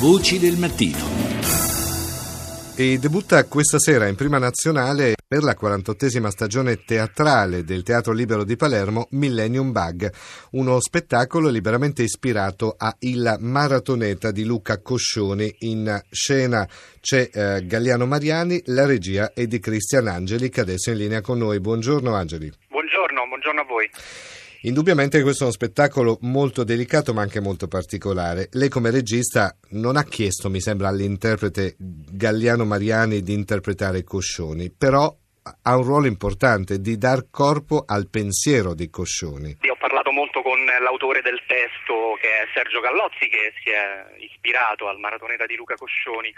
Voci del mattino. E debutta questa sera in prima nazionale per la 48esima stagione teatrale del Teatro Libero di Palermo Millennium Bug, uno spettacolo liberamente ispirato a Il Maratoneta di Luca Coscioni. In scena c'è eh, Galliano Mariani, la regia è di Cristian Angeli che adesso è in linea con noi. Buongiorno Angeli. Buongiorno, buongiorno a voi. Indubbiamente questo è uno spettacolo molto delicato ma anche molto particolare. Lei come regista non ha chiesto, mi sembra, all'interprete Galliano Mariani di interpretare Coscioni, però ha un ruolo importante di dar corpo al pensiero di Coscioni. Io ho parlato molto con l'autore del testo che è Sergio Gallozzi che si è ispirato al maratoneta di Luca Coscioni.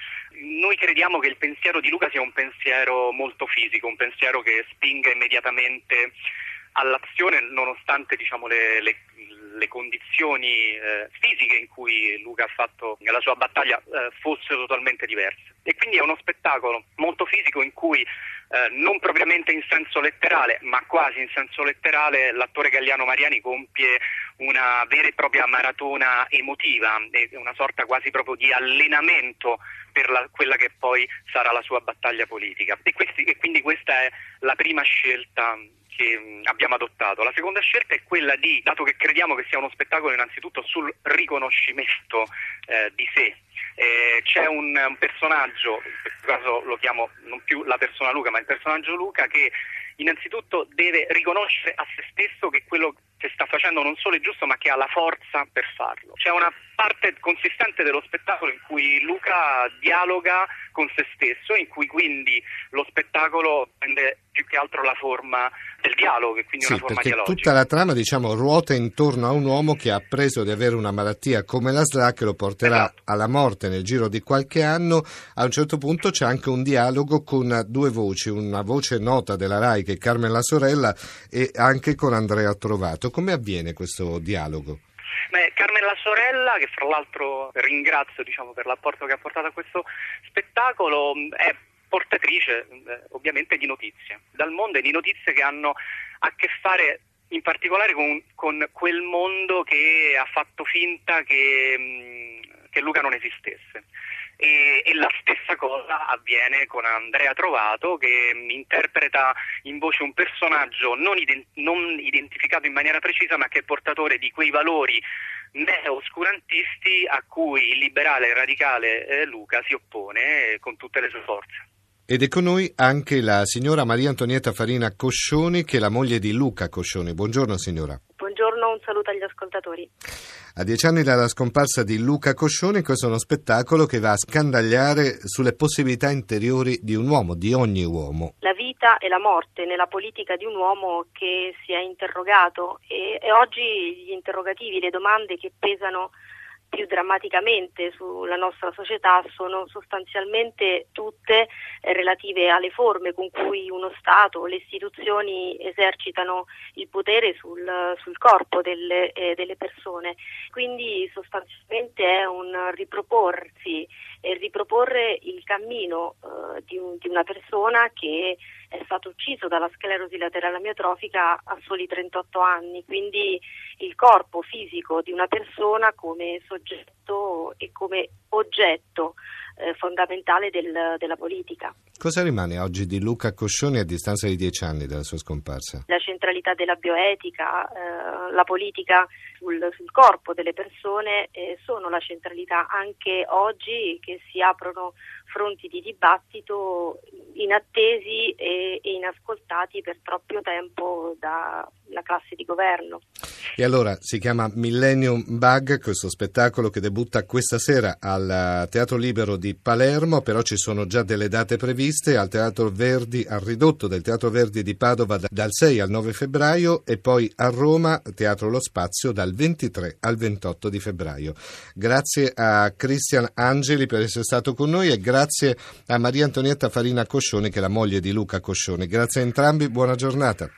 Noi crediamo che il pensiero di Luca sia un pensiero molto fisico, un pensiero che spinga immediatamente all'azione nonostante diciamo, le, le, le, condizioni eh, fisiche in cui Luca ha fatto la sua battaglia eh, fossero totalmente diverse. E quindi è uno spettacolo molto fisico in cui eh, non propriamente in senso letterale, ma quasi in senso letterale, l'attore Galliano Mariani compie una vera e propria maratona emotiva, una sorta quasi proprio di allenamento per la, quella che poi sarà la sua battaglia politica. E, questi, e quindi questa è la prima scelta che mm, abbiamo adottato. La seconda scelta è quella di, dato che crediamo che sia uno spettacolo innanzitutto sul riconoscimento eh, di sé, eh, c'è un, un, personaggio, in questo caso lo chiamo non più la persona Luca, ma il personaggio Luca che innanzitutto deve riconoscere a se stesso che quello che sta facendo non solo è giusto, ma che ha la forza per farlo. C'è una parte consistente dello spettacolo in cui Luca dialoga con se stesso, in cui quindi lo spettacolo prende più che altro la forma del dialogo e quindi sì, una forma dialogica. Tutta la trama diciamo, ruota intorno a un uomo che ha appreso di avere una malattia come la SLA che lo porterà esatto. alla morte nel giro di qualche anno. A un certo punto c'è anche un dialogo con due voci, una voce nota della RAI che è Carmen la sorella e anche con Andrea Trovato. Come avviene questo dialogo? Beh, Carmen la sorella, che fra l'altro ringrazio diciamo, per l'apporto che ha portato a questo spettacolo, è portatrice eh, ovviamente di notizie dal mondo e di notizie che hanno a che fare in particolare con, con quel mondo che ha fatto finta che, mh, che Luca non esistesse. E, e, la stessa cosa avviene con Andrea Trovato che interpreta in voce un personaggio non, ident- non identificato in maniera precisa ma che è portatore di quei valori neo-oscurantisti a cui il liberale radicale eh, Luca si oppone eh, con tutte le sue forze. Ed è con noi anche la signora Maria Antonietta Farina Coscioni, che è la moglie di Luca Coscioni. Buongiorno signora. Un saluto agli ascoltatori. A dieci anni dalla scomparsa di Luca Coscioni, questo è uno spettacolo che va a scandagliare sulle possibilità interiori di un uomo, di ogni uomo. La vita e la morte nella politica di un uomo che si è interrogato e, e oggi gli interrogativi, le domande che pesano più drammaticamente sulla nostra società sono sostanzialmente tutte eh, relative alle forme con cui uno Stato o le istituzioni esercitano il potere sul, sul corpo delle, eh, delle, persone. Quindi sostanzialmente è un riproporsi e riproporre il cammino eh, di, un, di una persona che è stato ucciso dalla sclerosi laterale amiotrofica a soli 38 anni, quindi il corpo fisico di una persona come soggetto e come oggetto eh, fondamentale del, della politica. Cosa rimane oggi di Luca Coscioni a distanza di dieci anni dalla sua scomparsa? La centralità della bioetica, eh, la politica sul, sul, corpo delle persone eh, sono la centralità anche oggi che si aprono fronti di dibattito inattesi e, e inascoltati per troppo tempo dalla classe di governo. E allora si chiama Millennium Bug, questo spettacolo che debutta questa sera al Teatro Libero di Palermo, però ci sono già delle date previste al Teatro Verdi, al ridotto del Teatro Verdi di Padova dal 6 al 9 febbraio e poi a Roma, Teatro Lo Spazio, dal 23 al 28 di febbraio. Grazie a Cristian Angeli per essere stato con noi e grazie a Maria Antonietta Farina Coscione che è la moglie di Luca Coscione. Grazie a entrambi, buona giornata.